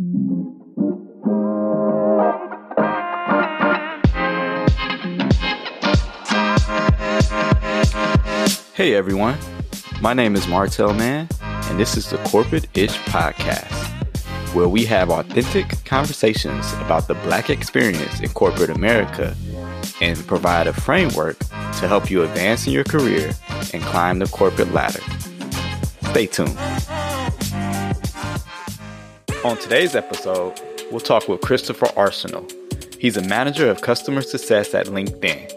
Hey everyone, my name is Martell Mann, and this is the Corporate Ish Podcast, where we have authentic conversations about the Black experience in corporate America and provide a framework to help you advance in your career and climb the corporate ladder. Stay tuned. On today's episode, we'll talk with Christopher Arsenault. He's a manager of customer success at LinkedIn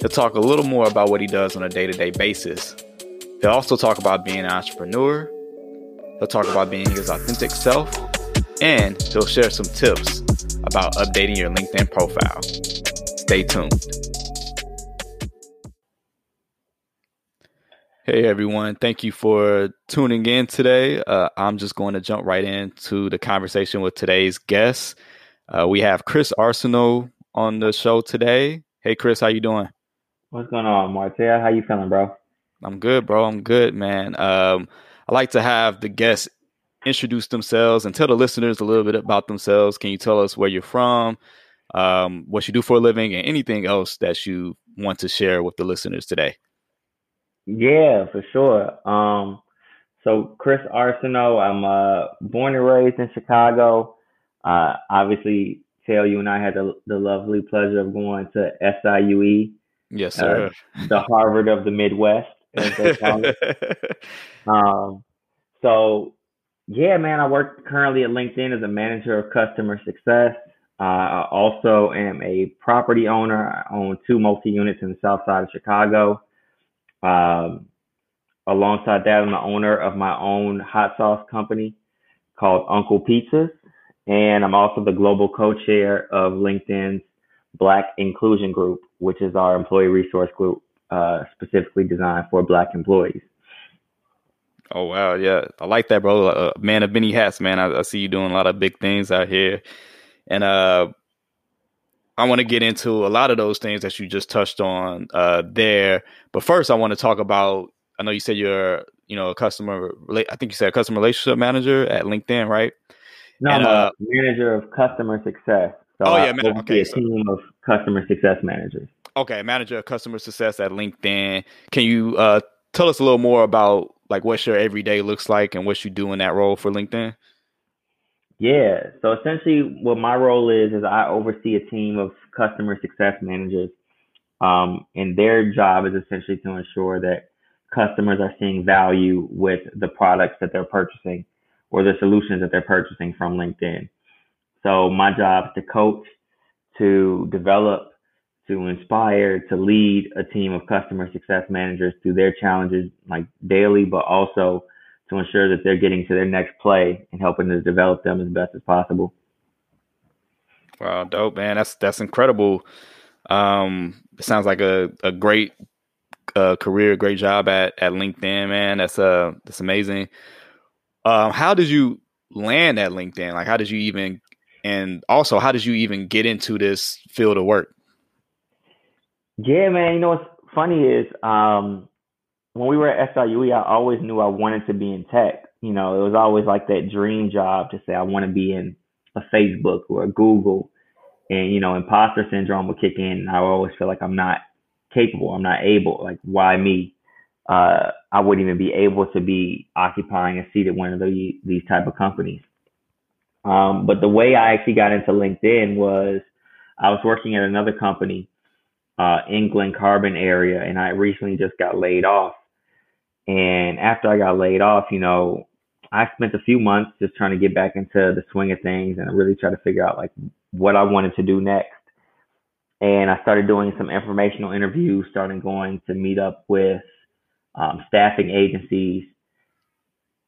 He'll talk a little more about what he does on a day to day basis. He'll also talk about being an entrepreneur, he'll talk about being his authentic self, and he'll share some tips about updating your LinkedIn profile. Stay tuned. Hey everyone, thank you for tuning in today. Uh, I'm just going to jump right into the conversation with today's guest. Uh, we have Chris Arsenault on the show today. Hey Chris, how you doing? What's going on, Martell? How you feeling, bro? I'm good, bro. I'm good, man. Um, I like to have the guests introduce themselves and tell the listeners a little bit about themselves. Can you tell us where you're from, um, what you do for a living, and anything else that you want to share with the listeners today? Yeah, for sure. Um, so Chris Arsenault, I'm uh, born and raised in Chicago. Uh, obviously, tell you and I had the, the lovely pleasure of going to SIUE Yes, uh, sir. Uh, the Harvard of the Midwest, um, so, yeah, man, I work currently at LinkedIn as a manager of customer success. Uh, I also am a property owner. I own two multi units in the south side of Chicago. Um, alongside that, I'm the owner of my own hot sauce company called Uncle Pizzas. And I'm also the global co chair of LinkedIn's Black Inclusion Group, which is our employee resource group uh, specifically designed for Black employees. Oh wow, yeah, I like that, bro. Uh, man of many hats, man. I, I, see you doing a lot of big things out here, and uh, I want to get into a lot of those things that you just touched on uh, there. But first, I want to talk about. I know you said you're, you know, a customer. I think you said customer relationship manager at LinkedIn, right? No, and, I'm a uh, manager of customer success. So oh yeah, man, okay. A so, team of customer success managers. Okay, manager of customer success at LinkedIn. Can you uh, tell us a little more about like what your everyday looks like and what you do in that role for LinkedIn? Yeah. So essentially, what my role is is I oversee a team of customer success managers, um, and their job is essentially to ensure that customers are seeing value with the products that they're purchasing or the solutions that they're purchasing from LinkedIn. So my job is to coach, to develop, to inspire, to lead a team of customer success managers through their challenges like daily, but also to ensure that they're getting to their next play and helping to develop them as best as possible. Wow, dope, man. That's that's incredible. Um, it sounds like a, a great uh, career, great job at, at LinkedIn, man. That's uh that's amazing. Um, how did you land at LinkedIn? Like, how did you even and also, how did you even get into this field of work? Yeah, man. You know what's funny is um, when we were at SIUE, I always knew I wanted to be in tech. You know, it was always like that dream job to say I want to be in a Facebook or a Google, and you know, imposter syndrome would kick in. I always feel like I'm not capable. I'm not able. Like, why me? Uh, I wouldn't even be able to be occupying a seat at one of the, these type of companies. Um, but the way I actually got into LinkedIn was I was working at another company uh, in Glen Carbon area, and I recently just got laid off. And after I got laid off, you know, I spent a few months just trying to get back into the swing of things and really try to figure out like what I wanted to do next. And I started doing some informational interviews, started going to meet up with um, staffing agencies,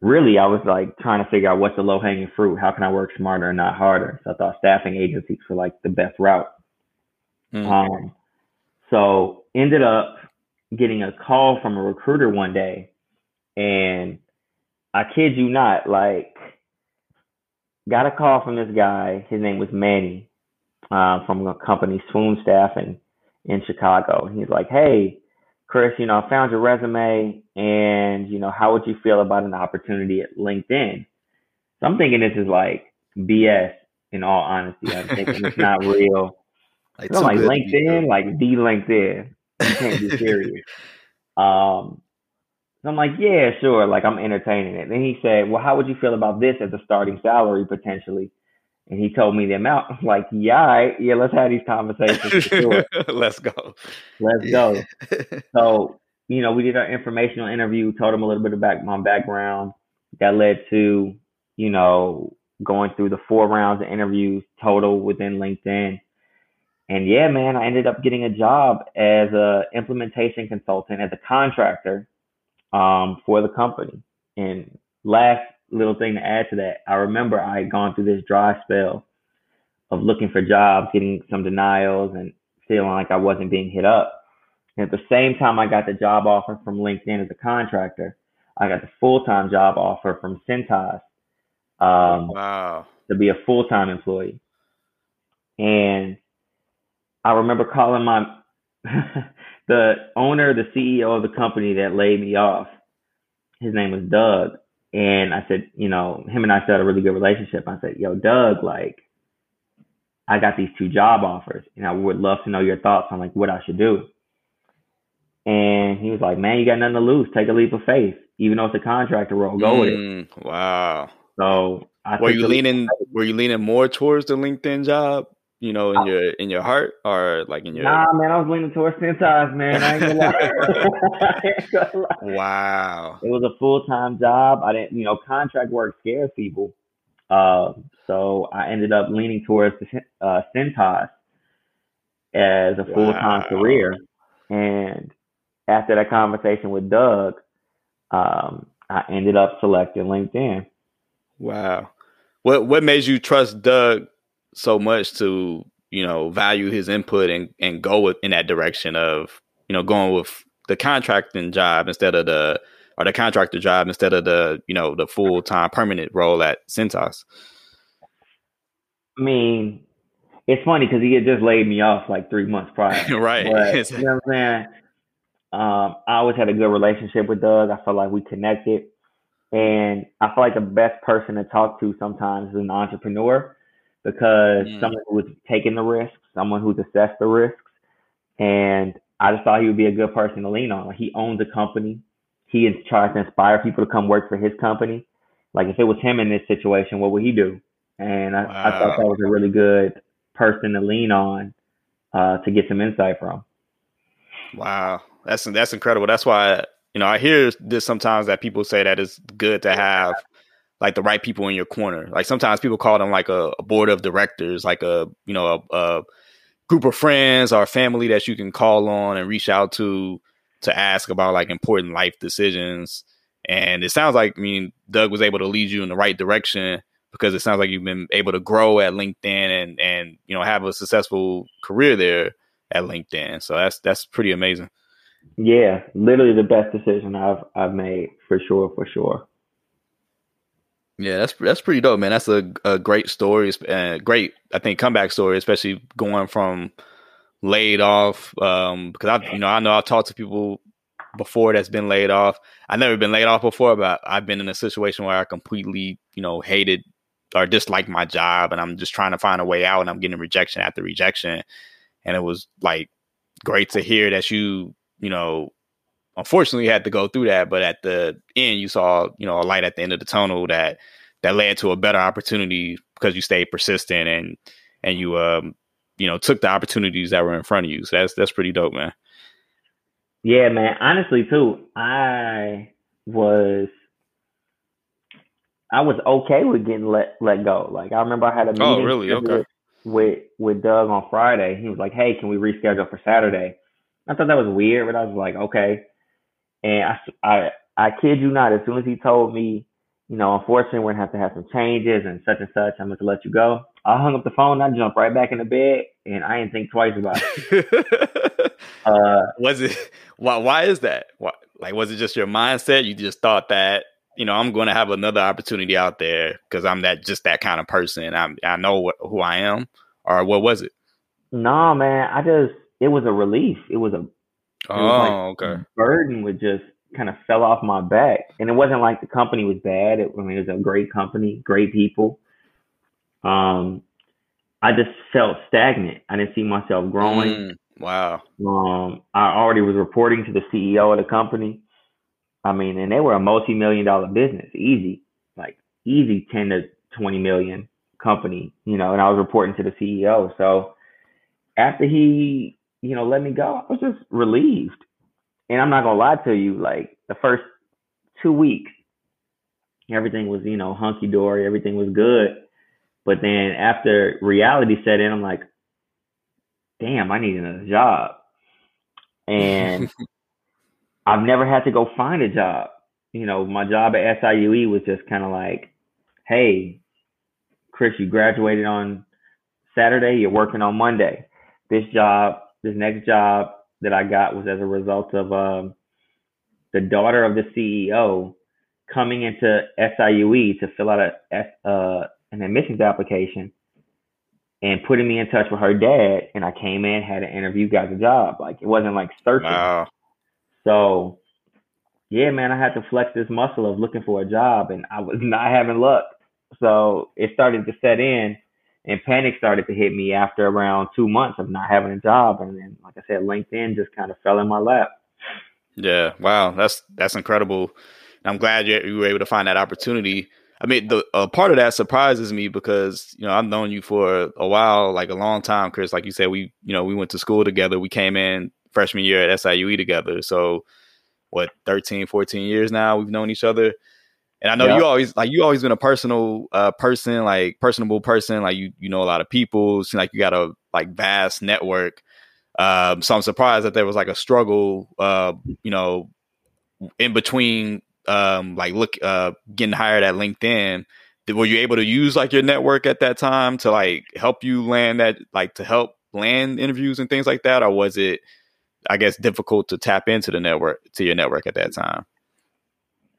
really I was like trying to figure out what's the low hanging fruit. How can I work smarter and not harder? So I thought staffing agencies were like the best route. Mm-hmm. Um, so ended up getting a call from a recruiter one day, and I kid you not, like got a call from this guy. His name was Manny uh, from a company Swoon Staffing in Chicago. He's like, "Hey, Chris, you know, I found your resume and, you know, how would you feel about an opportunity at LinkedIn? So I'm thinking this is like BS. In all honesty, I'm thinking it's not real. Like, I'm like LinkedIn, like the LinkedIn. You can't be serious. um, so I'm like, yeah, sure. Like I'm entertaining it. Then he said, well, how would you feel about this as a starting salary potentially? And he told me the amount. I'm like, yeah, right. yeah, let's have these conversations. Sure. let's go. Let's yeah. go. so, you know, we did our informational interview, told him a little bit about my background. That led to, you know, going through the four rounds of interviews total within LinkedIn. And yeah, man, I ended up getting a job as a implementation consultant as a contractor um, for the company. And last little thing to add to that, I remember I had gone through this dry spell of looking for jobs, getting some denials, and feeling like I wasn't being hit up. And at the same time, I got the job offer from LinkedIn as a contractor. I got the full time job offer from Cintas um, wow. to be a full time employee. And I remember calling my the owner, the CEO of the company that laid me off. His name was Doug, and I said, you know, him and I still had a really good relationship. I said, yo, Doug, like, I got these two job offers, and I would love to know your thoughts on like what I should do. And he was like, man, you got nothing to lose. Take a leap of faith, even though it's a contractor role. Go mm, with it. Mm, wow. So I were you leaning? Were you leaning more towards the LinkedIn job? You know, in your in your heart or like in your Nah man, I was leaning towards Cintas, man. I ain't gonna lie. Wow. It was a full time job. I didn't you know, contract work scares people. Uh, so I ended up leaning towards the uh Cintas as a full time wow. career. And after that conversation with Doug, um, I ended up selecting LinkedIn. Wow. What what made you trust Doug so much to you know value his input and and go with, in that direction of you know going with the contracting job instead of the or the contractor job instead of the you know the full time permanent role at Cintas. I mean, it's funny because he had just laid me off like three months prior. right. But, you know what I'm saying? Um, I always had a good relationship with Doug. I felt like we connected. And I feel like the best person to talk to sometimes is an entrepreneur because mm. someone who's taking the risks, someone who's assessed the risks, and I just thought he would be a good person to lean on. Like he owns a company, he is trying to inspire people to come work for his company. Like if it was him in this situation, what would he do? And I, wow. I thought that was a really good person to lean on uh, to get some insight from. Wow, that's that's incredible. That's why you know I hear this sometimes that people say that it's good to have like the right people in your corner. Like sometimes people call them like a, a board of directors, like a you know a, a, group of friends or family that you can call on and reach out to to ask about like important life decisions. And it sounds like I mean Doug was able to lead you in the right direction because it sounds like you've been able to grow at LinkedIn and and you know have a successful career there at LinkedIn. So that's that's pretty amazing. Yeah, literally the best decision I've I've made for sure, for sure. Yeah, that's that's pretty dope, man. That's a, a great story, and great I think comeback story, especially going from laid off. Um, because I, you know, I know I've talked to people before that's been laid off. I've never been laid off before, but I've been in a situation where I completely, you know, hated or disliked my job, and I'm just trying to find a way out, and I'm getting rejection after rejection, and it was like great to hear that you, you know, unfortunately had to go through that, but at the end you saw, you know, a light at the end of the tunnel that that led to a better opportunity because you stayed persistent and and you um you know took the opportunities that were in front of you. So that's that's pretty dope, man. Yeah, man. Honestly, too, I was I was okay with getting let let go. Like I remember I had a oh, meeting. Oh, really? Okay. With with Doug on Friday. He was like, "Hey, can we reschedule for Saturday?" I thought that was weird, but I was like, "Okay." And I, I, I kid you not, as soon as he told me, you know, unfortunately, we're gonna have to have some changes and such and such, I'm to let you go. I hung up the phone, I jumped right back in the bed, and I didn't think twice about it. uh, was it? Why? Why is that? Why, like, was it just your mindset? You just thought that you know I'm going to have another opportunity out there because I'm that just that kind of person. I I know what, who I am, or what was it? No, man. I just it was a relief. It was a Oh, like okay. Burden would just kind of fell off my back, and it wasn't like the company was bad. It, I mean, it was a great company, great people, um, I just felt stagnant. I didn't see myself growing. Mm, wow. Um, I already was reporting to the CEO of the company. I mean, and they were a multi-million dollar business, easy, like easy 10 to 20 million company, you know, and I was reporting to the CEO. So after he, you know, let me go, I was just relieved. And I'm not gonna lie to you, like the first two weeks, everything was, you know, hunky dory, everything was good. But then after reality set in, I'm like, damn, I need another job. And I've never had to go find a job. You know, my job at SIUE was just kind of like, hey, Chris, you graduated on Saturday, you're working on Monday. This job, this next job that I got was as a result of um, the daughter of the CEO coming into SIUE to fill out a, uh, an admissions application and putting me in touch with her dad. And I came in, had an interview, got the job. Like it wasn't like searching. Wow. So, yeah, man, I had to flex this muscle of looking for a job, and I was not having luck. So it started to set in, and panic started to hit me after around two months of not having a job. And then, like I said, LinkedIn just kind of fell in my lap. Yeah, wow, that's that's incredible. I'm glad you, you were able to find that opportunity. I mean, the uh, part of that surprises me because you know I've known you for a while, like a long time, Chris. Like you said, we you know we went to school together. We came in freshman year at SIUE together. So what 13, 14 years now we've known each other. And I know you always like you always been a personal uh, person, like personable person. Like you you know a lot of people. Seem like you got a like vast network. Um, so I'm surprised that there was like a struggle, uh, you know, in between um, like look uh, getting hired at LinkedIn. Were you able to use like your network at that time to like help you land that like to help land interviews and things like that, or was it I guess difficult to tap into the network to your network at that time?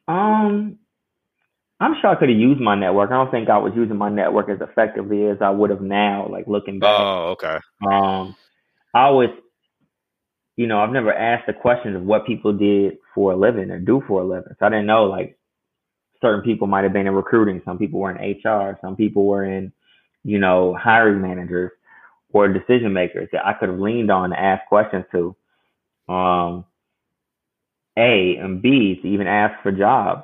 Um, I'm sure I could have used my network. I don't think I was using my network as effectively as I would have now. Like looking back. Oh, okay. Um, I always, you know, I've never asked the questions of what people did for a living or do for a living. So I didn't know like certain people might have been in recruiting. Some people were in HR. Some people were in, you know, hiring managers or decision makers that I could have leaned on to ask questions to um, A and B to even ask for jobs.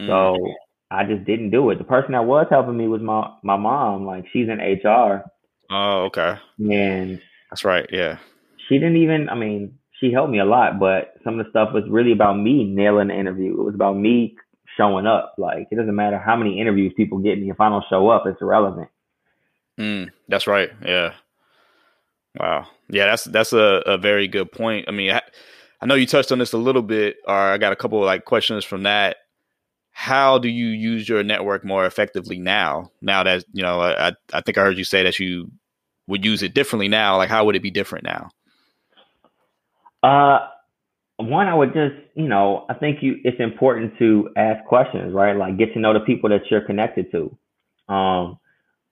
Mm. So I just didn't do it. The person that was helping me was my my mom. Like she's in HR. Oh, okay. And that's right. Yeah. She didn't even. I mean, she helped me a lot, but some of the stuff was really about me nailing the interview. It was about me showing up. Like it doesn't matter how many interviews people get me. If I don't show up, it's irrelevant. Mm, that's right. Yeah. Wow. Yeah, that's that's a, a very good point. I mean, I, I know you touched on this a little bit, or I got a couple of like questions from that. How do you use your network more effectively now? Now that you know, I I think I heard you say that you would use it differently now. Like, how would it be different now? Uh, one, I would just, you know, I think you it's important to ask questions, right? Like, get to know the people that you're connected to. Um,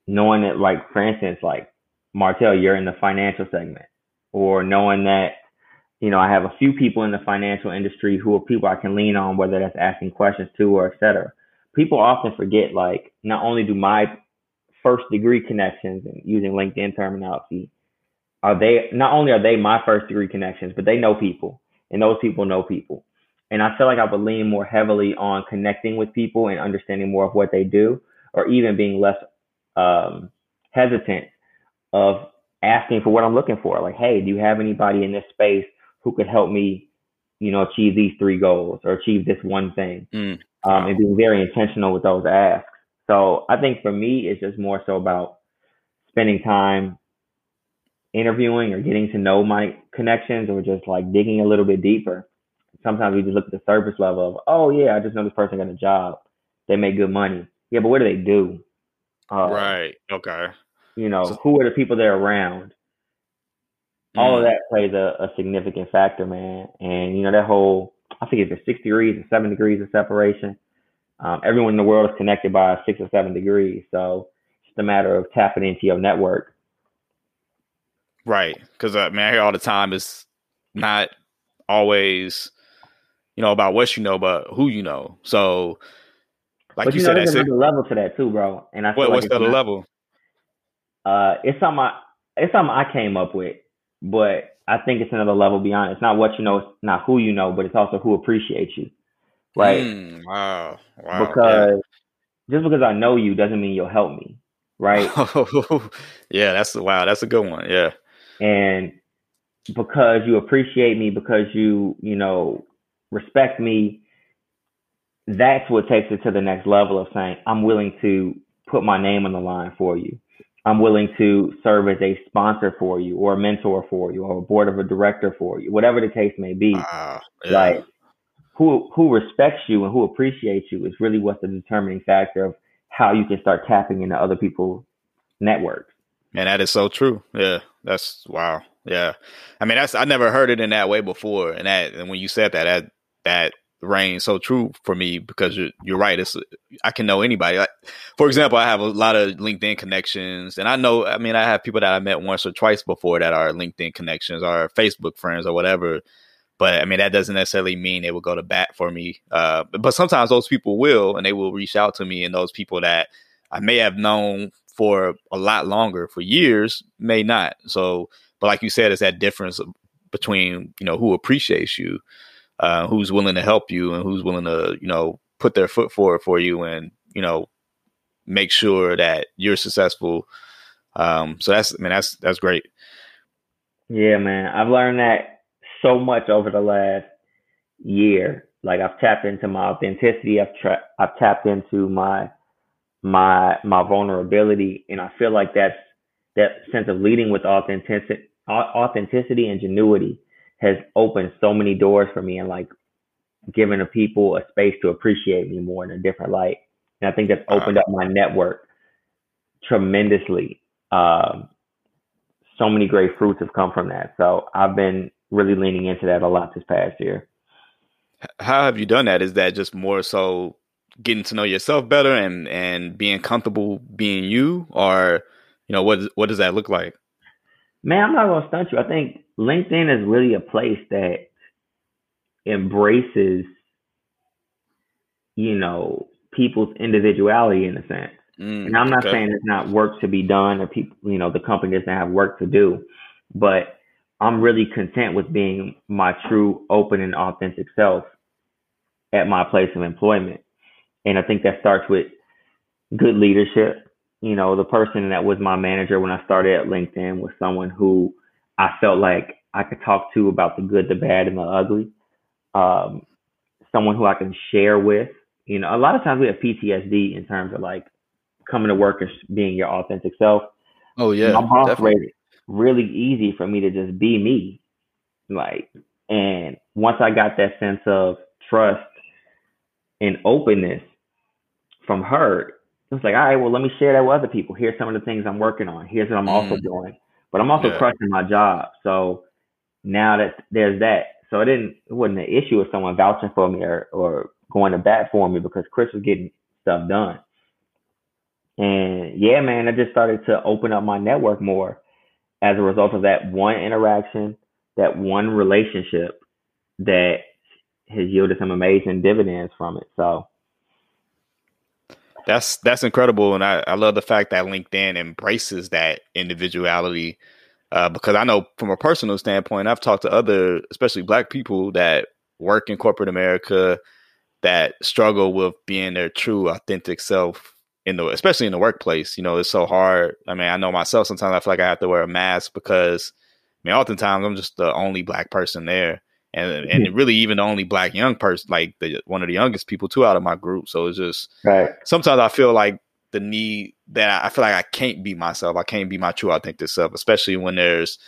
knowing that, like, for instance, like Martell, you're in the financial segment, or knowing that, you know, I have a few people in the financial industry who are people I can lean on, whether that's asking questions to or et cetera. People often forget, like, not only do my first degree connections and using LinkedIn terminology, are they, not only are they my first degree connections, but they know people and those people know people. And I feel like I would lean more heavily on connecting with people and understanding more of what they do, or even being less um, hesitant of asking for what I'm looking for. Like, hey, do you have anybody in this space who could help me, you know, achieve these three goals or achieve this one thing? Mm. Um, and being very intentional with those asks. So I think for me, it's just more so about spending time interviewing or getting to know my connections or just like digging a little bit deeper. Sometimes we just look at the surface level of, oh yeah, I just know this person got a job. They make good money. Yeah, but what do they do? Uh, right. Okay. You know, so, who are the people they're around? All of mm. that plays a, a, significant factor, man. And you know that whole I think it's six degrees or seven degrees of separation. Um, everyone in the world is connected by six or seven degrees, so it's just a matter of tapping into your network. Right, because uh, man, I hear all the time it's not always, you know, about what you know, but who you know. So, like but you, you know, said, there's another level to that too, bro. And I what, like what's the level? Uh, it's something I, it's something I came up with, but I think it's another level beyond. It's not what you know, it's not who you know, but it's also who appreciates you, right? Mm, wow, wow. Because yeah. just because I know you doesn't mean you'll help me, right? yeah, that's wow, that's a good one. Yeah, and because you appreciate me, because you you know respect me, that's what takes it to the next level of saying I'm willing to put my name on the line for you. I'm willing to serve as a sponsor for you or a mentor for you or a board of a director for you, whatever the case may be. Uh, yeah. Like who who respects you and who appreciates you is really what's the determining factor of how you can start tapping into other people's networks. And that is so true. Yeah. That's wow. Yeah. I mean that's I never heard it in that way before. And that and when you said that that that reign so true for me because you're, you're right. It's I can know anybody. Like, for example, I have a lot of LinkedIn connections, and I know. I mean, I have people that I met once or twice before that are LinkedIn connections or Facebook friends or whatever. But I mean, that doesn't necessarily mean they will go to bat for me. Uh, but sometimes those people will, and they will reach out to me, and those people that I may have known for a lot longer, for years, may not. So, but like you said, it's that difference between you know who appreciates you uh, who's willing to help you and who's willing to you know put their foot forward for you and you know make sure that you're successful. Um, so that's I mean that's that's great. Yeah, man, I've learned that so much over the last year. Like I've tapped into my authenticity. I've tra- I've tapped into my my my vulnerability, and I feel like that's that sense of leading with authenticity, authenticity, ingenuity has opened so many doors for me and like given the people a space to appreciate me more in a different light. And I think that's opened up my network tremendously. Um, so many great fruits have come from that. So I've been really leaning into that a lot this past year. How have you done that? Is that just more so getting to know yourself better and and being comfortable being you, or you know what what does that look like? Man, I'm not gonna stunt you. I think LinkedIn is really a place that embraces, you know, people's individuality in a sense. Mm, and I'm not okay. saying there's not work to be done or people, you know, the company doesn't have work to do, but I'm really content with being my true, open, and authentic self at my place of employment. And I think that starts with good leadership. You know, the person that was my manager when I started at LinkedIn was someone who I felt like I could talk to about the good, the bad, and the ugly. Um, someone who I can share with. You know, a lot of times we have PTSD in terms of like coming to work and being your authentic self. Oh yeah, my boss made it really easy for me to just be me. Like, and once I got that sense of trust and openness from her, it was like, all right, well, let me share that with other people. Here's some of the things I'm working on. Here's what I'm mm. also doing. But I'm also yeah. crushing my job. So now that there's that, so it didn't it wasn't an issue with someone vouching for me or or going to bat for me because Chris was getting stuff done. And yeah, man, I just started to open up my network more as a result of that one interaction, that one relationship that has yielded some amazing dividends from it. So that's that's incredible, and I, I love the fact that LinkedIn embraces that individuality uh, because I know from a personal standpoint, I've talked to other, especially black people that work in corporate America that struggle with being their true, authentic self in the, especially in the workplace. You know, it's so hard. I mean, I know myself. Sometimes I feel like I have to wear a mask because, I mean, oftentimes I'm just the only black person there, and and mm-hmm. really even the only black young person, like the one of the youngest people too out of my group. So it's just right. Sometimes I feel like the need that I feel like I can't be myself. I can't be my true authentic self, especially when there's,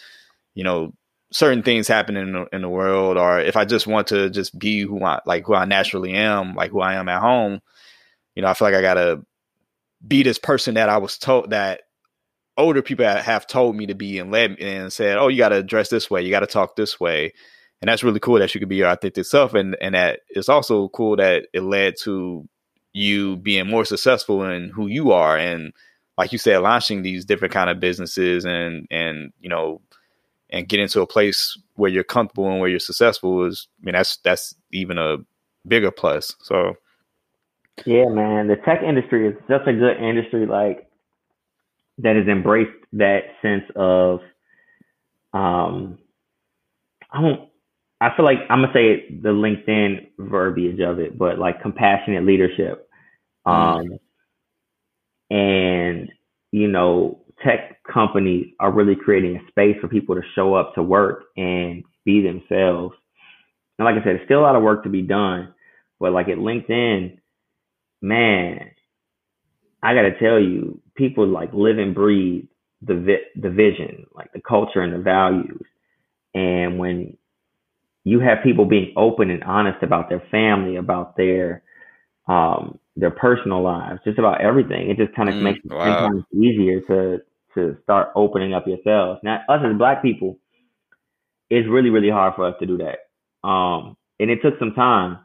you know, certain things happening in the, in the world, or if I just want to just be who I like, who I naturally am, like who I am at home. You know, I feel like I gotta be this person that I was told that older people have told me to be and led and said, "Oh, you got to dress this way, you got to talk this way," and that's really cool that you could be your authentic self, and and that it's also cool that it led to you being more successful in who you are. And like you said launching these different kind of businesses and and you know and get into a place where you're comfortable and where you're successful is i mean that's that's even a bigger plus. So yeah man. The tech industry is such a good industry like that has embraced that sense of um I don't I feel like I'm gonna say the LinkedIn verbiage of it, but like compassionate leadership. Um and you know, tech companies are really creating a space for people to show up to work and be themselves. And like I said, it's still a lot of work to be done, but like at LinkedIn, man, I got to tell you, people like live and breathe the vi- the vision, like the culture and the values. And when you have people being open and honest about their family, about their um, their personal lives, just about everything, it just kind of mm, makes it sometimes easier to to start opening up yourselves. Now, us as Black people, it's really really hard for us to do that. Um, and it took some time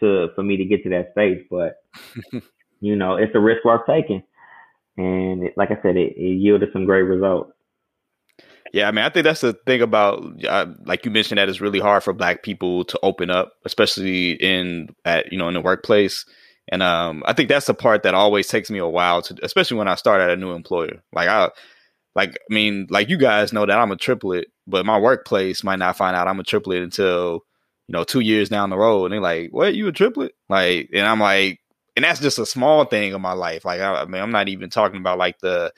to for me to get to that space, but you know, it's a risk worth taking. And it, like I said, it, it, yielded some great results. Yeah, I mean, I think that's the thing about, uh, like you mentioned, that it's really hard for Black people to open up, especially in at you know in the workplace. And um, I think that's the part that always takes me a while to, especially when I start at a new employer. Like I, like I mean, like you guys know that I'm a triplet, but my workplace might not find out I'm a triplet until you know two years down the road, and they're like, "What? You a triplet?" Like, and I'm like, and that's just a small thing in my life. Like I, I mean, I'm not even talking about like the,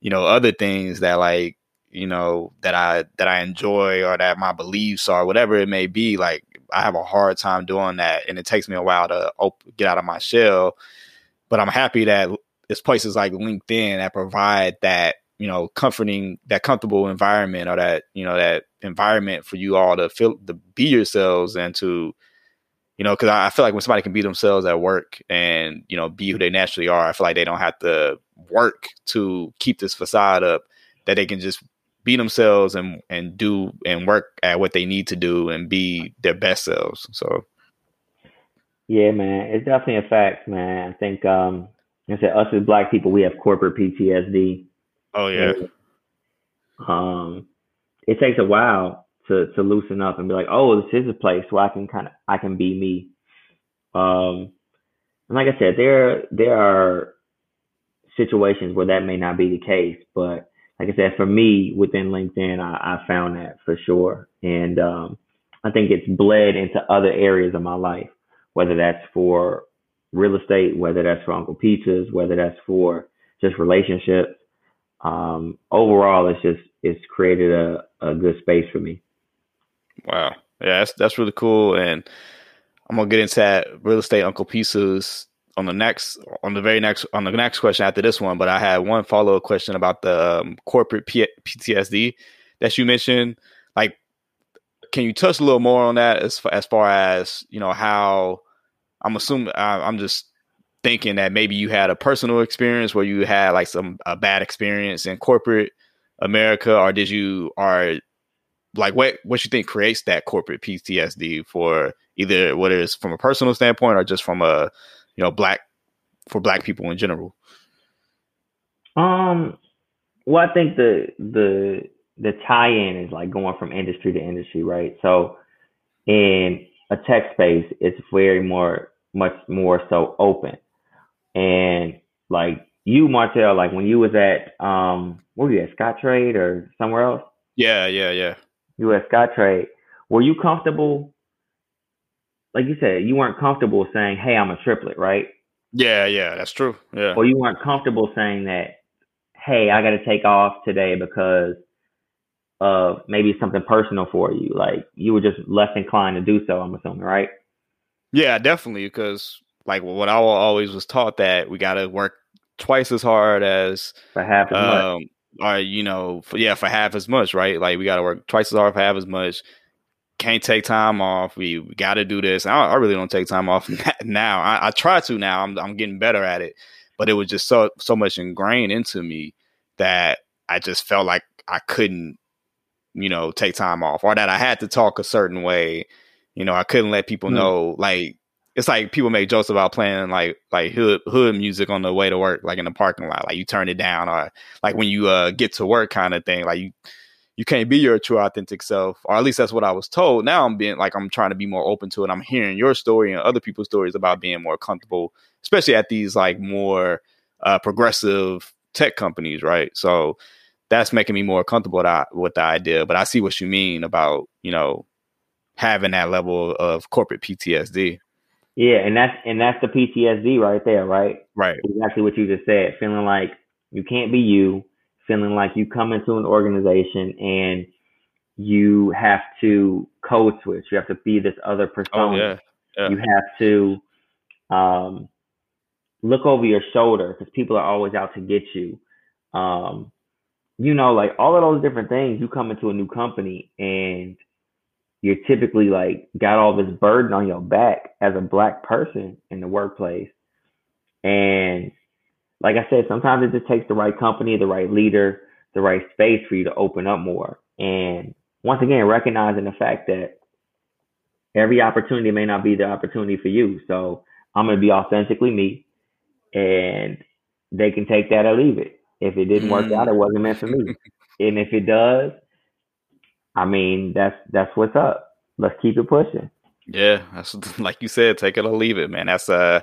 you know, other things that like you know that I that I enjoy or that my beliefs are whatever it may be. Like I have a hard time doing that, and it takes me a while to op- get out of my shell. But I'm happy that it's places like LinkedIn that provide that you know comforting that comfortable environment or that you know that environment for you all to feel to be yourselves and to you know, because I, I, feel like when somebody can be themselves at work and you know be who they naturally are, I feel like they don't have to work to keep this facade up. That they can just be themselves and and do and work at what they need to do and be their best selves. So, yeah, man, it's definitely a fact, man. I think um, I said us as Black people, we have corporate PTSD. Oh yeah. And, um, it takes a while to to loosen up and be like, oh, this is a place where I can kind of I can be me. Um, and like I said, there there are situations where that may not be the case, but like I said, for me within LinkedIn, I, I found that for sure, and um, I think it's bled into other areas of my life, whether that's for real estate, whether that's for Uncle Pizzas, whether that's for just relationships. Um, overall, it's just it's created a, a good space for me. Wow. Yeah, that's that's really cool. And I'm gonna get into that real estate Uncle Pizzas on the next on the very next on the next question after this one. But I had one follow up question about the um, corporate P- PTSD that you mentioned. Like, can you touch a little more on that as far, as far as you know how I'm assuming I'm just thinking that maybe you had a personal experience where you had like some a bad experience in corporate America, or did you are like what what you think creates that corporate PTSD for either whether it's from a personal standpoint or just from a you know black for black people in general? Um, well, I think the the the tie-in is like going from industry to industry, right? So in a tech space, it's very more much more so open, and like you, Martell, like when you was at um, where were you at Scottrade or somewhere else? Yeah, yeah, yeah. U.S. Scottrade, were you comfortable? Like you said, you weren't comfortable saying, "Hey, I'm a triplet," right? Yeah, yeah, that's true. Yeah. Or you weren't comfortable saying that, "Hey, I got to take off today because of maybe something personal for you." Like you were just less inclined to do so. I'm assuming, right? Yeah, definitely. Because like what I always was taught that we got to work twice as hard as for half as um, much or you know, for, yeah, for half as much, right? Like we got to work twice as hard for half as much. Can't take time off. We, we got to do this. I, I, really don't take time off now. I, I try to now. I'm I'm getting better at it, but it was just so so much ingrained into me that I just felt like I couldn't, you know, take time off, or that I had to talk a certain way. You know, I couldn't let people mm. know like it's like people make jokes about playing like like hood hood music on the way to work, like in the parking lot. Like you turn it down, or like when you uh, get to work, kind of thing. Like you you can't be your true authentic self, or at least that's what I was told. Now I'm being like I'm trying to be more open to it. I'm hearing your story and other people's stories about being more comfortable, especially at these like more uh, progressive tech companies, right? So that's making me more comfortable with the idea. But I see what you mean about you know having that level of corporate PTSD. Yeah, and that's and that's the PTSD right there, right? Right. Exactly what you just said. Feeling like you can't be you, feeling like you come into an organization and you have to code switch. You have to be this other oh, persona. Oh, yeah. yeah. You have to um, look over your shoulder because people are always out to get you. Um, you know, like all of those different things. You come into a new company and you're typically like got all this burden on your back as a black person in the workplace. And like I said, sometimes it just takes the right company, the right leader, the right space for you to open up more. And once again, recognizing the fact that every opportunity may not be the opportunity for you. So I'm going to be authentically me and they can take that or leave it. If it didn't work out, it wasn't meant for me. and if it does, I mean, that's that's what's up. Let's keep it pushing. Yeah, that's like you said, take it or leave it, man. That's uh,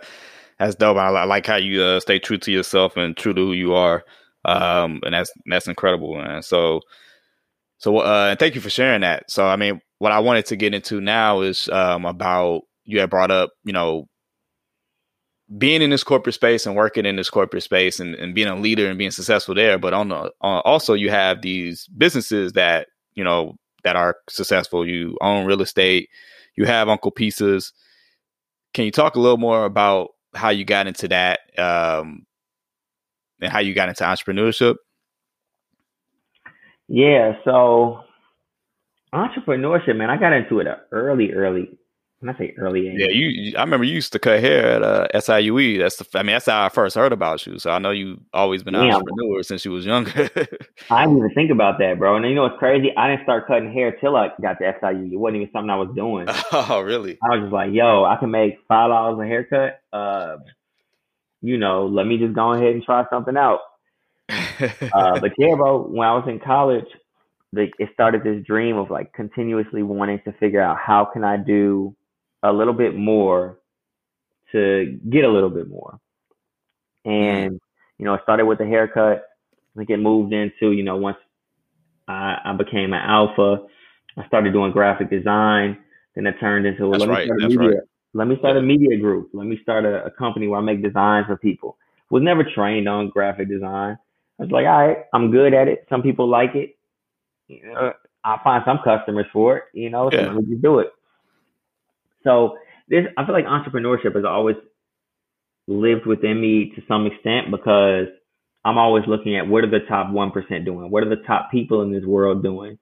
that's dope. I, I like how you uh, stay true to yourself and true to who you are, um, and that's that's incredible, man. So, so uh, thank you for sharing that. So, I mean, what I wanted to get into now is um about you had brought up, you know, being in this corporate space and working in this corporate space and, and being a leader and being successful there. But on the on, also you have these businesses that you know that are successful. You own real estate. You have Uncle Pizzas. Can you talk a little more about how you got into that um, and how you got into entrepreneurship? Yeah, so entrepreneurship, man, I got into it early, early, when I say early age. Yeah, you. I remember you used to cut hair at uh, SIUE. That's the. I mean, that's how I first heard about you. So I know you've always been an Damn. entrepreneur since you was younger. I didn't even think about that, bro. And you know what's crazy? I didn't start cutting hair till I got to SIUE. It wasn't even something I was doing. Oh, really? I was just like, yo, I can make five dollars a haircut. Uh, you know, let me just go ahead and try something out. uh, but yeah, bro, when I was in college, the, it started this dream of like continuously wanting to figure out how can I do a little bit more to get a little bit more. And, mm-hmm. you know, I started with a haircut. I think it moved into, you know, once I, I became an alpha, I started doing graphic design. Then it turned into, well, let, right. me media, right. let me start a media group. Let me start a, a company where I make designs for people. Was never trained on graphic design. I was like, all right, I'm good at it. Some people like it. You know, I'll find some customers for it, you know, so yeah. let me just do it. So this, I feel like entrepreneurship has always lived within me to some extent because I'm always looking at what are the top one percent doing, what are the top people in this world doing,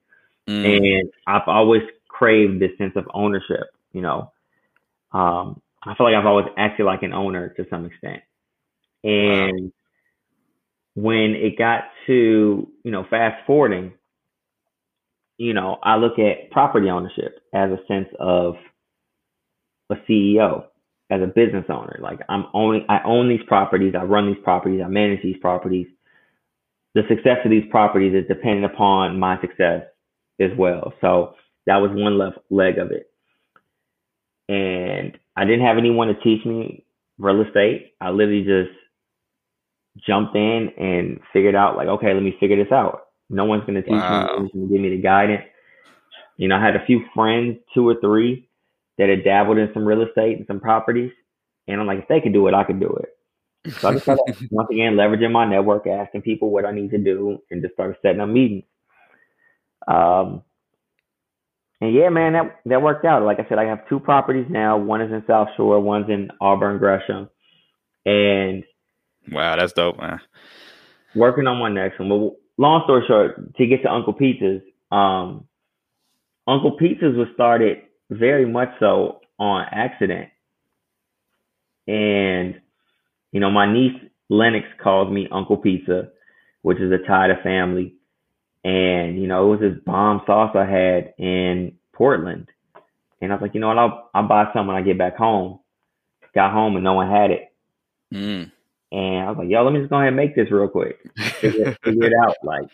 mm. and I've always craved this sense of ownership. You know, um, I feel like I've always acted like an owner to some extent, and wow. when it got to you know fast forwarding, you know, I look at property ownership as a sense of a CEO, as a business owner. Like I'm only I own these properties, I run these properties, I manage these properties. The success of these properties is dependent upon my success as well. So that was one left leg of it. And I didn't have anyone to teach me real estate. I literally just jumped in and figured out like, okay, let me figure this out. No one's going to teach wow. me, no one's going to give me the guidance. You know, I had a few friends, two or three, that had dabbled in some real estate and some properties. And I'm like, if they can do it, I can do it. So I just started once again leveraging my network, asking people what I need to do, and just started setting up meetings. Um, and yeah, man, that that worked out. Like I said, I have two properties now. One is in South Shore, one's in Auburn Gresham, and wow, that's dope, man. Working on my next one. But long story short, to get to Uncle Pizza's, um, Uncle Pizza's was started very much so on accident. And, you know, my niece Lennox calls me Uncle Pizza, which is a tie to family. And, you know, it was this bomb sauce I had in Portland. And I was like, you know what, I'll, I'll buy some when I get back home. Got home and no one had it. Mm. And I was like, yo, let me just go ahead and make this real quick. Figure, figure it out. Like,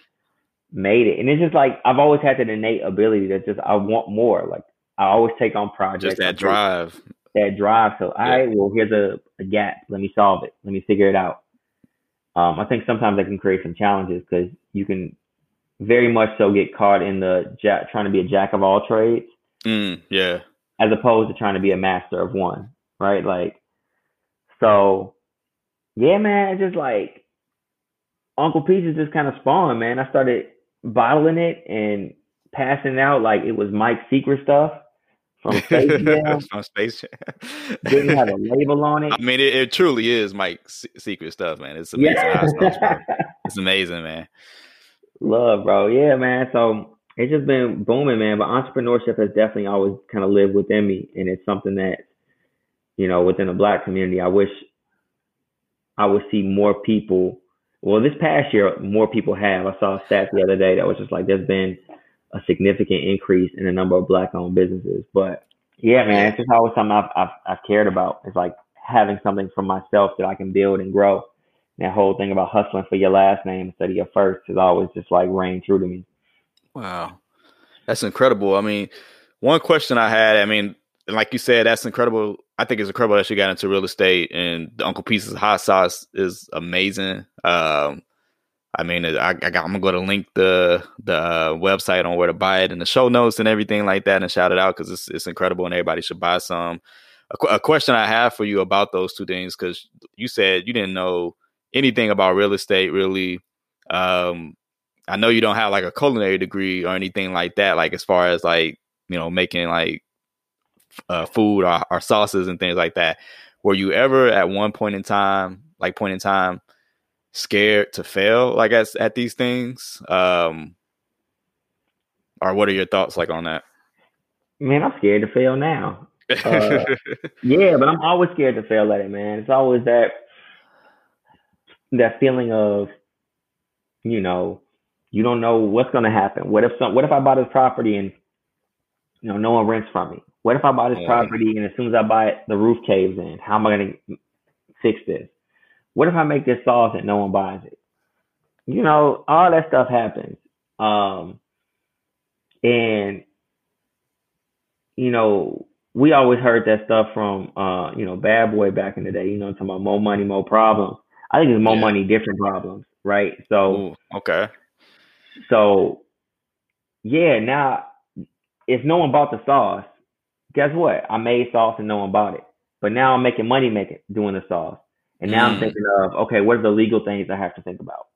made it. And it's just like, I've always had that innate ability that just, I want more. Like, I always take on projects. Just that drive. That drive. So, yeah. right, well, here's a, a gap. Let me solve it. Let me figure it out. Um, I think sometimes that can create some challenges because you can very much so get caught in the jack, trying to be a jack of all trades. Mm, yeah. As opposed to trying to be a master of one, right? Like, so yeah, man, It's just like Uncle Pizzas just kind of spawned, man. I started bottling it and passing out like it was Mike's secret stuff from Space Jam. from Space Jam. Didn't have a label on it. I mean, it, it truly is Mike's secret stuff, man. It's amazing. Yeah. it's amazing, man. Love, bro. Yeah, man. So it's just been booming, man. But entrepreneurship has definitely always kind of lived within me, and it's something that, you know, within the Black community, I wish I would see more people. Well, this past year, more people have. I saw a stat the other day that was just like there's been a significant increase in the number of Black-owned businesses. But yeah, man, it's just always something I've, I've, I've cared about. It's like having something for myself that I can build and grow that whole thing about hustling for your last name instead of your first has always just like rang true to me. Wow. That's incredible. I mean, one question I had, I mean, like you said, that's incredible. I think it's incredible that you got into real estate and the Uncle Pizzas hot sauce is amazing. Um, I mean, I, I I'm gonna go to link the the uh, website on where to buy it and the show notes and everything like that, and shout it out because it's it's incredible and everybody should buy some. A, a question I have for you about those two things because you said you didn't know anything about real estate really. Um, I know you don't have like a culinary degree or anything like that, like as far as like, you know, making like uh, food or, or sauces and things like that. Were you ever at one point in time, like point in time, scared to fail like at, at these things? Um, or what are your thoughts like on that? Man, I'm scared to fail now. Uh, yeah, but I'm always scared to fail at it, man. It's always that that feeling of, you know, you don't know what's going to happen. What if some? What if I buy this property and, you know, no one rents from me? What if I buy this property and as soon as I buy it, the roof caves in? How am I going to fix this? What if I make this sauce and no one buys it? You know, all that stuff happens. Um, and you know, we always heard that stuff from uh, you know, Bad Boy back in the day. You know, talking about more money, more problems. I think it's more yeah. money, different problems, right? So Ooh, okay. So yeah, now if no one bought the sauce, guess what? I made sauce and no one bought it. But now I'm making money making doing the sauce. And now mm. I'm thinking of okay, what are the legal things I have to think about?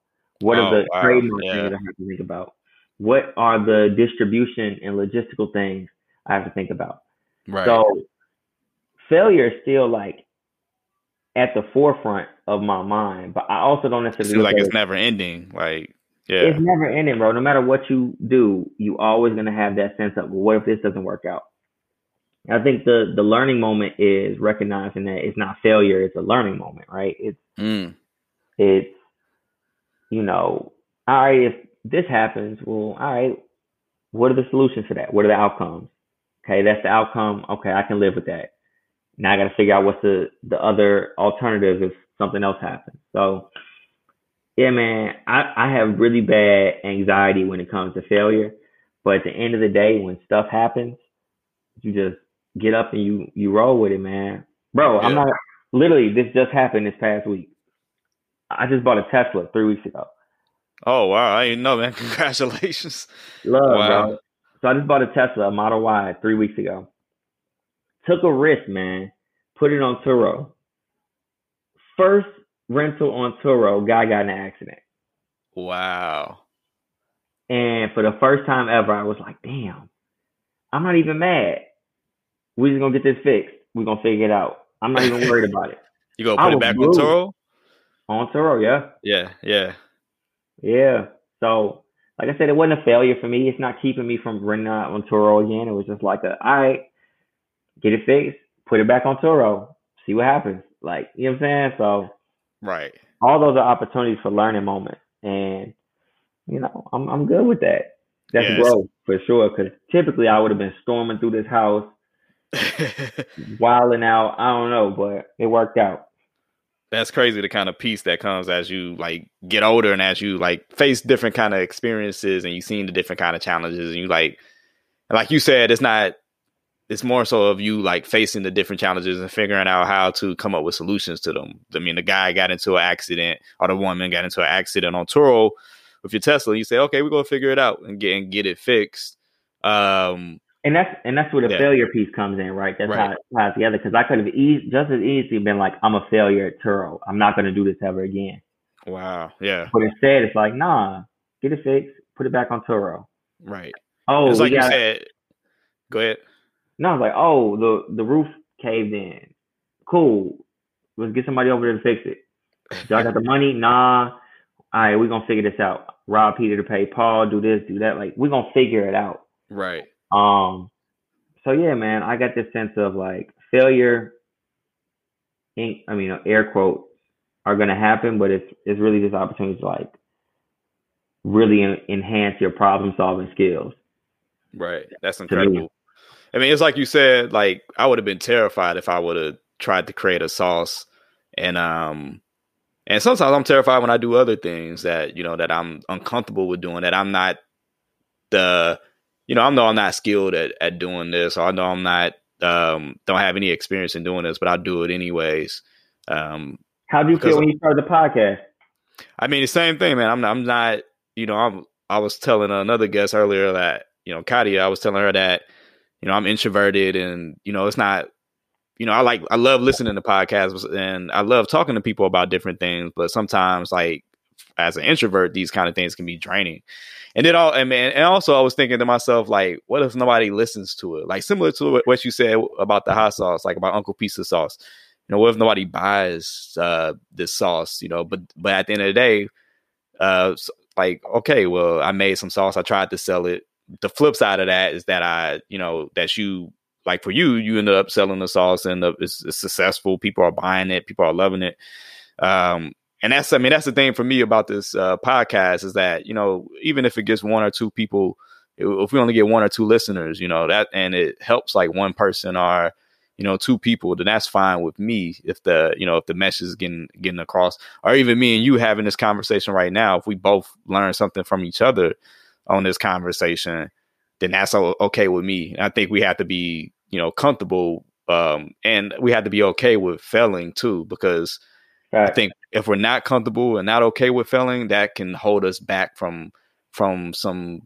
What oh, are the wow. trademark yeah. things I have to think about? What are the distribution and logistical things I have to think about? Right. So failure is still like at the forefront of my mind, but I also don't necessarily Seems like it's never ending. Like, yeah, it's never ending, bro. No matter what you do, you always gonna have that sense of, well, what if this doesn't work out? I think the the learning moment is recognizing that it's not failure; it's a learning moment, right? It's mm. it's you know, all right, if this happens, well, all right, what are the solutions for that? What are the outcomes? Okay, that's the outcome. Okay, I can live with that. Now I got to figure out what's the the other alternative if something else happens. So yeah, man, I, I have really bad anxiety when it comes to failure. But at the end of the day, when stuff happens, you just get up and you you roll with it, man. Bro, yeah. I'm not literally this just happened this past week. I just bought a Tesla three weeks ago. Oh wow, I didn't know, man. Congratulations. Love, wow. bro. So I just bought a Tesla, a Model Y, three weeks ago. Took a risk, man. Put it on Turo. First rental on Turo, guy got in an accident. Wow. And for the first time ever, I was like, damn, I'm not even mad. We're just gonna get this fixed. We're gonna figure it out. I'm not even worried about it. You gonna put it back on Turo? On Turo, yeah. Yeah, yeah. Yeah. So like I said, it wasn't a failure for me. It's not keeping me from running out on Turo again. It was just like a all right, get it fixed, put it back on Turo, see what happens. Like, you know what I'm saying? So Right. All those are opportunities for learning moments. And, you know, I'm I'm good with that. That's yes. growth for sure. Cause typically I would have been storming through this house, wilding out. I don't know, but it worked out. That's crazy the kind of peace that comes as you like get older and as you like face different kind of experiences and you seen the different kind of challenges and you like like you said, it's not it's more so of you like facing the different challenges and figuring out how to come up with solutions to them. I mean, the guy got into an accident or the woman got into an accident on Turo with your Tesla. You say, okay, we're gonna figure it out and get and get it fixed. Um, and that's and that's where the yeah. failure piece comes in, right? That's right. how it ties together. Because I could have e- just as easily been like, I'm a failure at Turo. I'm not going to do this ever again. Wow. Yeah. But instead, it's like, nah, get it fixed, put it back on Turo. Right. Oh, it's like you said. Go ahead. No, I was like, oh, the the roof caved in. Cool. Let's get somebody over there to fix it. Y'all got the money? Nah. All right, we're gonna figure this out. Rob Peter to pay Paul, do this, do that. Like, we're gonna figure it out. Right. Um, so yeah, man, I got this sense of like failure. In, I mean, air quotes are going to happen, but it's it's really this opportunity to like really enhance your problem solving skills. Right. That's incredible. I mean, it's like you said. Like I would have been terrified if I would have tried to create a sauce, and um, and sometimes I'm terrified when I do other things that you know that I'm uncomfortable with doing. That I'm not the you know, I know I'm not skilled at, at doing this, I know I'm not um, don't have any experience in doing this, but I'll do it anyways. Um, How do you feel when you started the podcast? I mean, the same thing, man. I'm not, I'm not, you know, I'm, I was telling another guest earlier that, you know, Katia, I was telling her that, you know, I'm introverted and, you know, it's not, you know, I like, I love listening to podcasts and I love talking to people about different things, but sometimes like as an introvert, these kind of things can be draining. And then all, and man, and also I was thinking to myself, like, what if nobody listens to it? Like similar to what you said about the hot sauce, like about Uncle Pizza sauce. You know, what if nobody buys uh, this sauce? You know, but but at the end of the day, uh, like, okay, well, I made some sauce. I tried to sell it. The flip side of that is that I, you know, that you like for you, you ended up selling the sauce and it's, it's successful. People are buying it. People are loving it. Um, and that's I mean that's the thing for me about this uh, podcast is that you know even if it gets one or two people, if we only get one or two listeners, you know that and it helps like one person or you know two people, then that's fine with me. If the you know if the message is getting getting across, or even me and you having this conversation right now, if we both learn something from each other on this conversation, then that's okay with me. And I think we have to be you know comfortable um, and we have to be okay with failing too because Right. I think if we're not comfortable and not okay with failing, that can hold us back from from some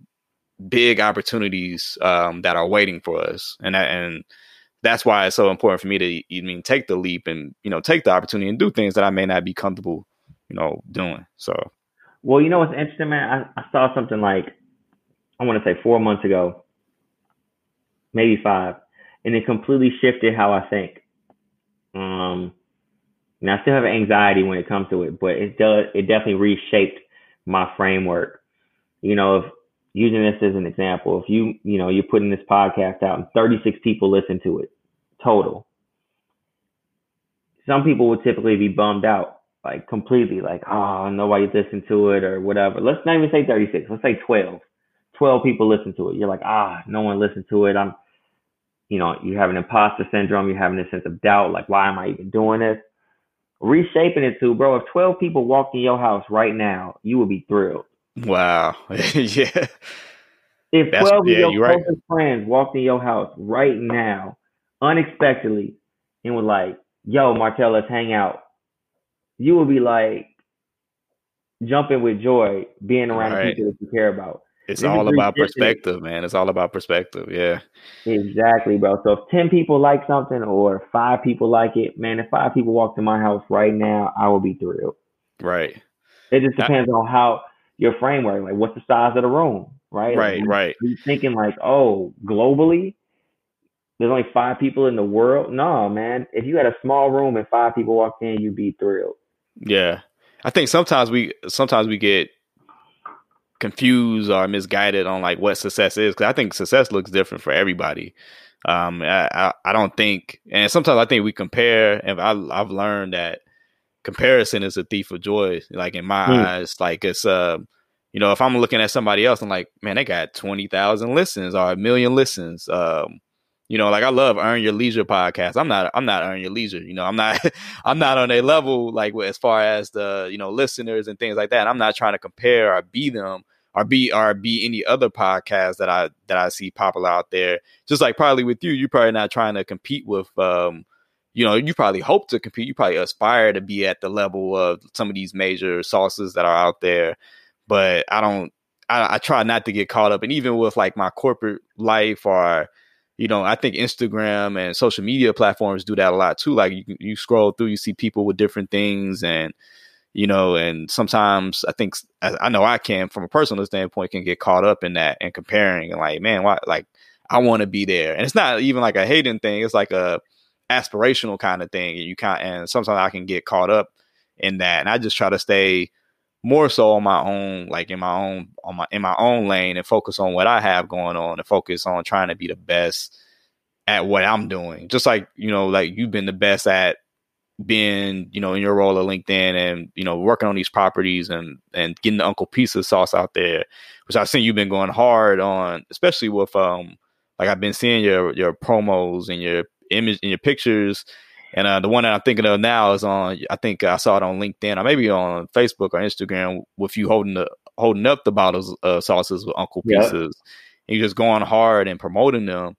big opportunities um, that are waiting for us, and that, and that's why it's so important for me to I mean take the leap and you know take the opportunity and do things that I may not be comfortable, you know, doing. So, well, you know what's interesting, man? I, I saw something like I want to say four months ago, maybe five, and it completely shifted how I think. Um, and I still have anxiety when it comes to it, but it does it definitely reshaped my framework. You know, if using this as an example, if you you know you're putting this podcast out and 36 people listen to it total, some people would typically be bummed out, like completely, like oh nobody listened to it or whatever. Let's not even say 36. Let's say 12. 12 people listen to it. You're like ah no one listened to it. I'm you know you have an imposter syndrome. You're having a sense of doubt, like why am I even doing this? Reshaping it to, bro, if 12 people walked in your house right now, you would be thrilled. Wow. yeah. If That's, 12 yeah, of your closest right. friends walked in your house right now, unexpectedly, and were like, yo, Martell, let's hang out, you would be like jumping with joy being around right. people that you care about. It's all about perspective, man. It's all about perspective. Yeah. Exactly, bro. So if 10 people like something or five people like it, man, if five people walk to my house right now, I will be thrilled. Right. It just depends on how your framework, like what's the size of the room, right? Right, like, right. You thinking like, oh, globally, there's only five people in the world. No, man. If you had a small room and five people walked in, you'd be thrilled. Yeah. I think sometimes we sometimes we get confused or misguided on like what success is because I think success looks different for everybody. Um, I, I, I don't think, and sometimes I think we compare, and I, I've learned that comparison is a thief of joy. Like in my mm. eyes, like it's uh, you know, if I'm looking at somebody else, I'm like, man, they got twenty thousand listens or a million listens. Um, you know, like I love Earn Your Leisure podcast. I'm not, I'm not Earn Your Leisure. You know, I'm not, I'm not on a level like as far as the, you know, listeners and things like that. I'm not trying to compare or be them or be or be any other podcast that I that I see popular out there. Just like probably with you, you're probably not trying to compete with um, you know, you probably hope to compete. You probably aspire to be at the level of some of these major sauces that are out there. But I don't I, I try not to get caught up and even with like my corporate life or you know, I think Instagram and social media platforms do that a lot too. Like you you scroll through, you see people with different things, and you know, and sometimes I think I know I can, from a personal standpoint, can get caught up in that and comparing and like, man, why? Like, I want to be there, and it's not even like a hating thing. It's like a aspirational kind of thing. And you can't, and sometimes I can get caught up in that, and I just try to stay more so on my own, like in my own on my in my own lane, and focus on what I have going on, and focus on trying to be the best at what I'm doing. Just like you know, like you've been the best at being, you know, in your role at LinkedIn and you know working on these properties and and getting the Uncle Pizza sauce out there, which I've seen you've been going hard on, especially with um like I've been seeing your your promos and your image and your pictures and uh, the one that I'm thinking of now is on. I think I saw it on LinkedIn or maybe on Facebook or Instagram with you holding the holding up the bottles of sauces with Uncle Pizzas. Yep. And you're just going hard and promoting them.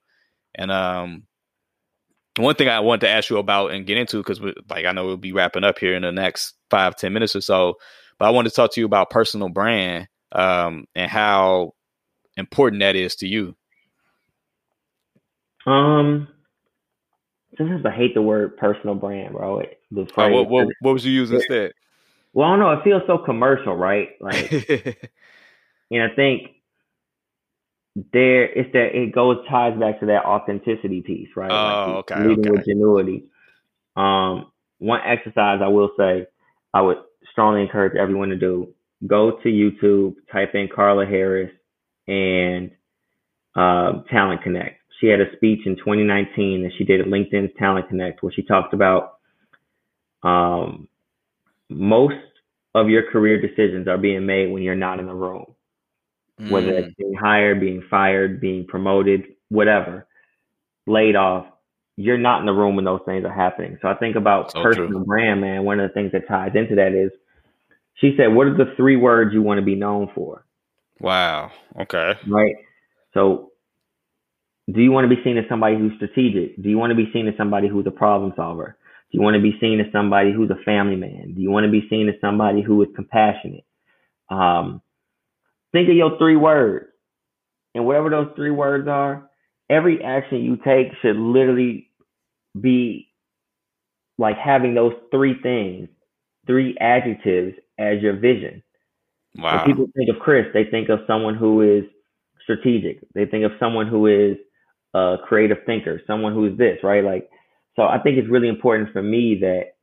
And um, one thing I wanted to ask you about and get into because like I know we'll be wrapping up here in the next five ten minutes or so, but I wanted to talk to you about personal brand um, and how important that is to you. Um, sometimes I hate the word personal brand, bro. The phrase, what, what, what was you using instead? Well, I don't know. It feels so commercial, right? Like, and I think there it's that it goes ties back to that authenticity piece, right? Oh, like okay. Leading okay. with genuity. Um, one exercise I will say I would strongly encourage everyone to do: go to YouTube, type in Carla Harris and uh, Talent Connect she had a speech in 2019 that she did at LinkedIn's Talent Connect where she talked about um, most of your career decisions are being made when you're not in the room, mm. whether it's being hired, being fired, being promoted, whatever, laid off. You're not in the room when those things are happening. So I think about so personal true. brand, man. One of the things that ties into that is she said, What are the three words you want to be known for? Wow. Okay. Right. So do you want to be seen as somebody who's strategic? Do you want to be seen as somebody who's a problem solver? Do you want to be seen as somebody who's a family man? Do you want to be seen as somebody who is compassionate? Um, think of your three words. And whatever those three words are, every action you take should literally be like having those three things, three adjectives as your vision. Wow. When people think of Chris, they think of someone who is strategic. They think of someone who is a creative thinker, someone who is this, right? Like, so I think it's really important for me that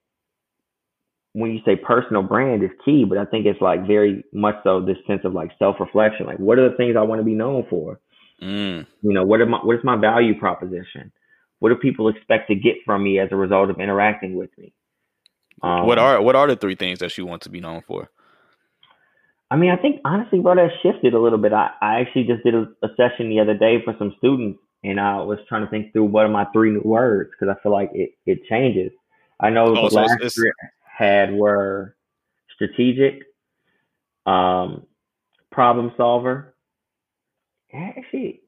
when you say personal brand is key, but I think it's like very much so this sense of like self reflection. Like, what are the things I want to be known for? Mm. You know, what are my what is my value proposition? What do people expect to get from me as a result of interacting with me? Um, what are what are the three things that you want to be known for? I mean, I think honestly, bro, that shifted a little bit. I, I actually just did a, a session the other day for some students and I was trying to think through what are my three new words because I feel like it, it changes. I know oh, the so last it's, three had were strategic, um, problem solver, actually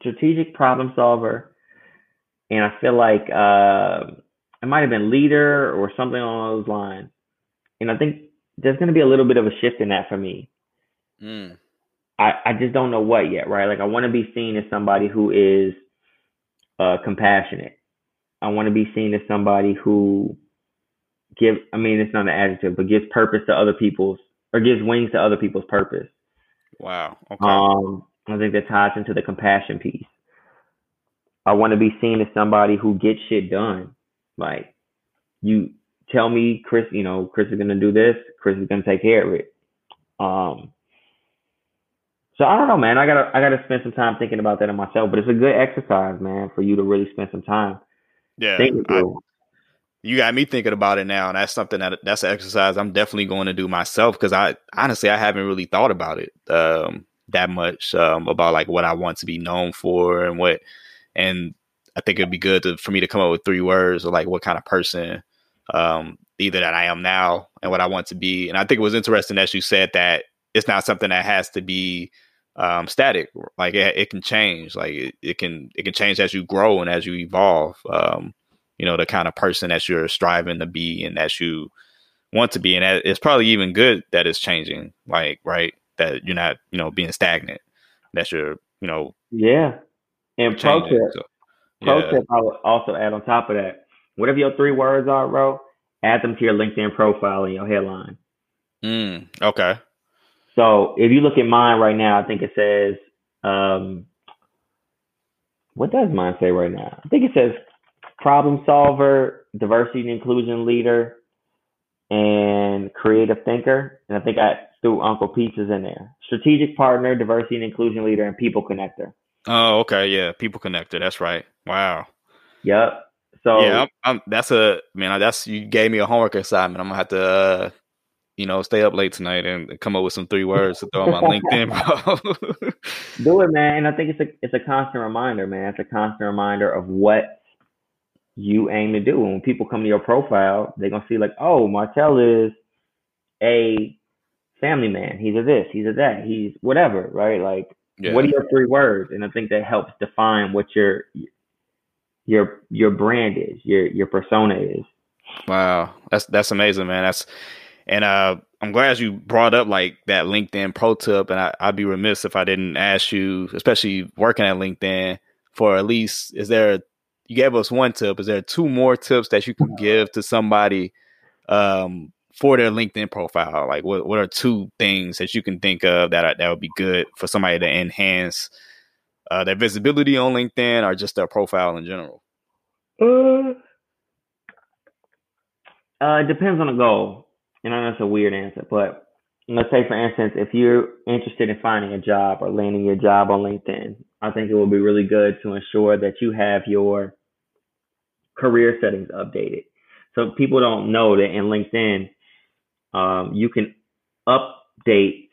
strategic problem solver, and I feel like uh, it might have been leader or something along those lines. And I think there's going to be a little bit of a shift in that for me. Mm. I, I just don't know what yet, right? Like I want to be seen as somebody who is uh, compassionate. I want to be seen as somebody who gives, I mean, it's not an adjective, but gives purpose to other people's, or gives wings to other people's purpose. Wow. Okay. Um, I think that ties into the compassion piece. I want to be seen as somebody who gets shit done. Like you tell me, Chris, you know, Chris is gonna do this. Chris is gonna take care of it. Um, so I don't know, man. I gotta I gotta spend some time thinking about that in myself. But it's a good exercise, man, for you to really spend some time. Yeah, I, you got me thinking about it now, and that's something that that's an exercise I'm definitely going to do myself because I honestly I haven't really thought about it um, that much um, about like what I want to be known for and what, and I think it'd be good to, for me to come up with three words or like what kind of person um, either that I am now and what I want to be. And I think it was interesting that you said that it's not something that has to be um, static. Like it, it, can change. Like it, it, can it can change as you grow and as you evolve. Um, you know, the kind of person that you're striving to be and that you want to be. And it's probably even good that it's changing. Like right, that you're not you know being stagnant. That you're you know yeah. And pro tip, so, pro yeah. tip, I would also add on top of that, whatever your three words are, bro, add them to your LinkedIn profile and your headline. Mm, okay. So if you look at mine right now, I think it says, um, what does mine say right now? I think it says problem solver, diversity and inclusion leader, and creative thinker. And I think I threw Uncle Pizzas in there. Strategic partner, diversity and inclusion leader, and people connector. Oh, okay, yeah, people connector. That's right. Wow. Yep. So yeah, I'm, I'm, that's a man. That's you gave me a homework assignment. I'm gonna have to uh, you know, stay up late tonight and come up with some three words to throw on my LinkedIn, bro. Do it, man. I think it's a it's a constant reminder, man. It's a constant reminder of what you aim to do. And when people come to your profile, they're gonna see like, oh, Martell is a family man. He's a this, he's a that, he's whatever, right? Like, yeah. what are your three words? And I think that helps define what your your your brand is, your your persona is. Wow, that's that's amazing, man. That's and uh, I'm glad you brought up like that LinkedIn pro tip. And I, would be remiss if I didn't ask you, especially working at LinkedIn, for at least is there you gave us one tip. Is there two more tips that you can give to somebody um, for their LinkedIn profile? Like, what what are two things that you can think of that are, that would be good for somebody to enhance uh, their visibility on LinkedIn or just their profile in general? Uh, uh, it depends on the goal and I know that's a weird answer, but let's say for instance, if you're interested in finding a job or landing your job on LinkedIn, I think it will be really good to ensure that you have your career settings updated. So people don't know that in LinkedIn, um, you can update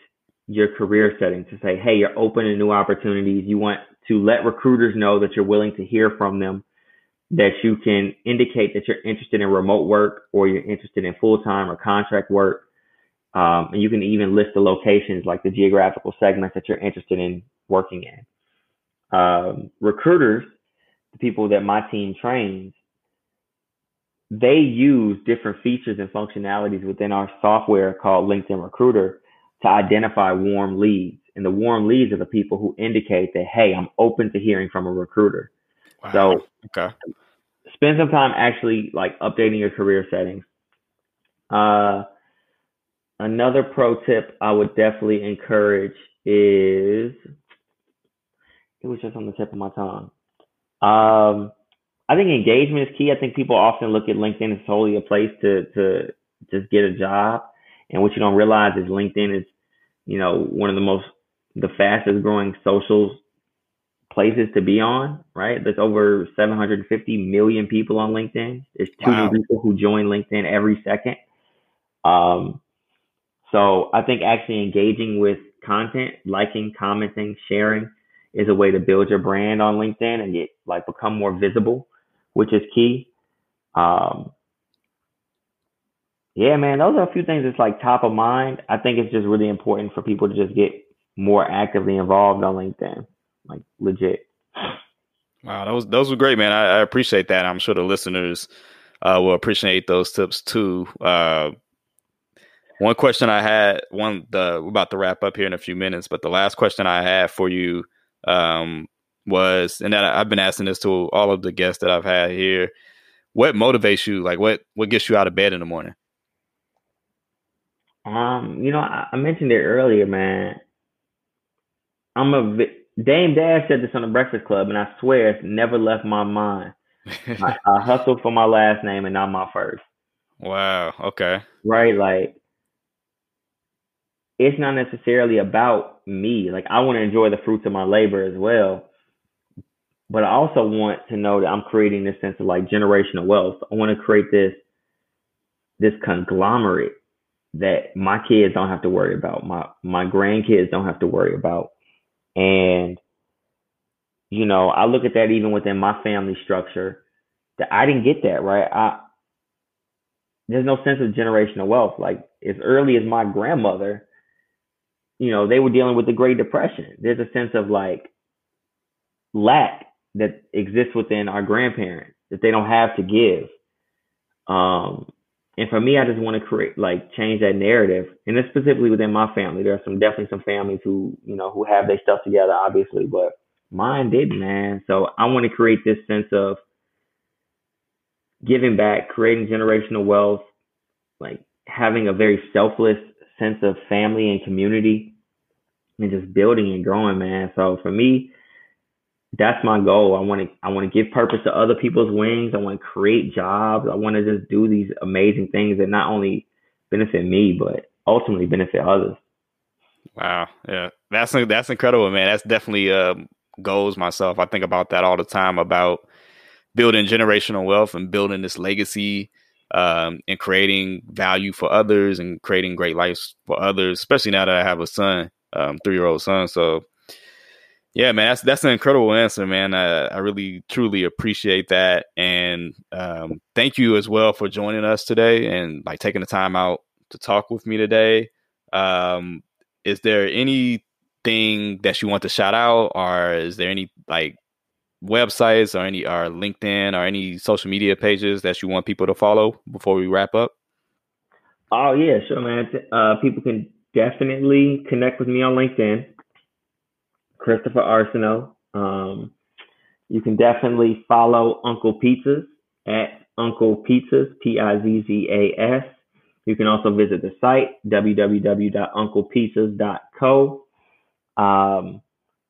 your career settings to say, hey, you're open to new opportunities. You want to let recruiters know that you're willing to hear from them that you can indicate that you're interested in remote work or you're interested in full time or contract work. Um, and you can even list the locations, like the geographical segments that you're interested in working in. Um, recruiters, the people that my team trains, they use different features and functionalities within our software called LinkedIn Recruiter to identify warm leads. And the warm leads are the people who indicate that, hey, I'm open to hearing from a recruiter. Wow. So okay spend some time actually like updating your career settings. Uh, another pro tip I would definitely encourage is it was just on the tip of my tongue. Um, I think engagement is key. I think people often look at LinkedIn as solely a place to to just get a job, and what you don't realize is LinkedIn is, you know, one of the most the fastest growing socials places to be on, right? There's over 750 million people on LinkedIn. There's two wow. new people who join LinkedIn every second. Um, so I think actually engaging with content, liking, commenting, sharing is a way to build your brand on LinkedIn and get like become more visible, which is key. Um, yeah, man, those are a few things that's like top of mind. I think it's just really important for people to just get more actively involved on LinkedIn like legit. Wow, those those were great, man. I, I appreciate that. I'm sure the listeners uh, will appreciate those tips too. Uh, one question I had, one the we're about to wrap up here in a few minutes, but the last question I had for you um, was, and that I've been asking this to all of the guests that I've had here. What motivates you? Like, what what gets you out of bed in the morning? Um, you know, I, I mentioned it earlier, man. I'm a Dame Dash said this on the Breakfast Club, and I swear it's never left my mind. I, I hustle for my last name and not my first. Wow. Okay. Right. Like, it's not necessarily about me. Like, I want to enjoy the fruits of my labor as well. But I also want to know that I'm creating this sense of like generational wealth. I want to create this this conglomerate that my kids don't have to worry about, my my grandkids don't have to worry about and, you know, I look at that even within my family structure that I didn't get that, right? I, there's no sense of generational wealth. Like as early as my grandmother, you know, they were dealing with the Great Depression. There's a sense of like lack that exists within our grandparents that they don't have to give. Um, and for me, I just want to create like change that narrative, and it's specifically within my family. There are some definitely some families who you know who have their stuff together, obviously, but mine didn't, man. So I want to create this sense of giving back, creating generational wealth, like having a very selfless sense of family and community, and just building and growing, man. So for me, that's my goal. I want to I want to give purpose to other people's wings. I want to create jobs. I want to just do these amazing things that not only benefit me but ultimately benefit others. Wow, yeah, that's that's incredible, man. That's definitely um, goals myself. I think about that all the time about building generational wealth and building this legacy um, and creating value for others and creating great lives for others. Especially now that I have a son, um, three year old son. So yeah, man, that's that's an incredible answer, man. I, I really truly appreciate that, and um, thank you as well for joining us today and like taking the time out to talk with me today. Um, is there anything that you want to shout out, or is there any like websites or any or LinkedIn or any social media pages that you want people to follow before we wrap up? Oh yeah, sure, man. Uh, people can definitely connect with me on LinkedIn. Christopher Arsenault. Um, you can definitely follow Uncle Pizzas at Uncle Pizzas, P I Z Z A S. You can also visit the site, www.unclepizzas.co. Um,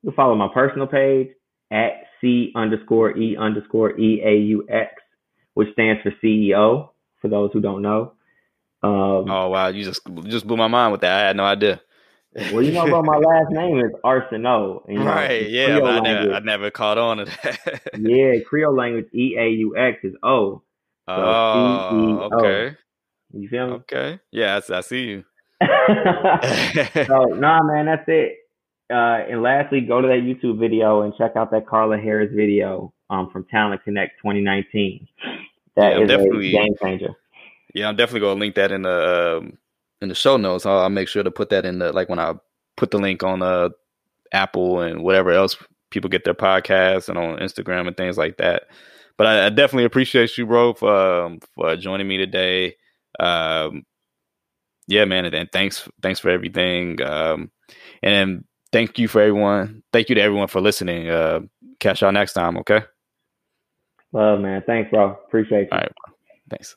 you follow my personal page at C underscore E underscore E A U X, which stands for CEO, for those who don't know. Um, oh, wow. You just just blew my mind with that. I had no idea. Well, you know, bro, my last name is Arsenault. You know, right, yeah, I never, I never caught on to that. yeah, Creole language, E A U X is O. So oh, okay. You feel me? Okay. Yeah, I, I see you. so, nah, man, that's it. Uh, and lastly, go to that YouTube video and check out that Carla Harris video um, from Talent Connect 2019. That yeah, is definitely, a game changer. Yeah, I'm definitely gonna link that in the um, in the show notes. I'll, I'll, make sure to put that in the like when I put the link on uh, Apple and whatever else people get their podcasts and on Instagram and things like that. But I, I definitely appreciate you, bro, for um, for joining me today. Um, yeah, man, and, thanks thanks for everything. Um, and thank you for everyone. Thank you to everyone for listening. Uh, catch y'all next time. Okay. Love, man. Thanks, bro. Appreciate you. All right. Thanks.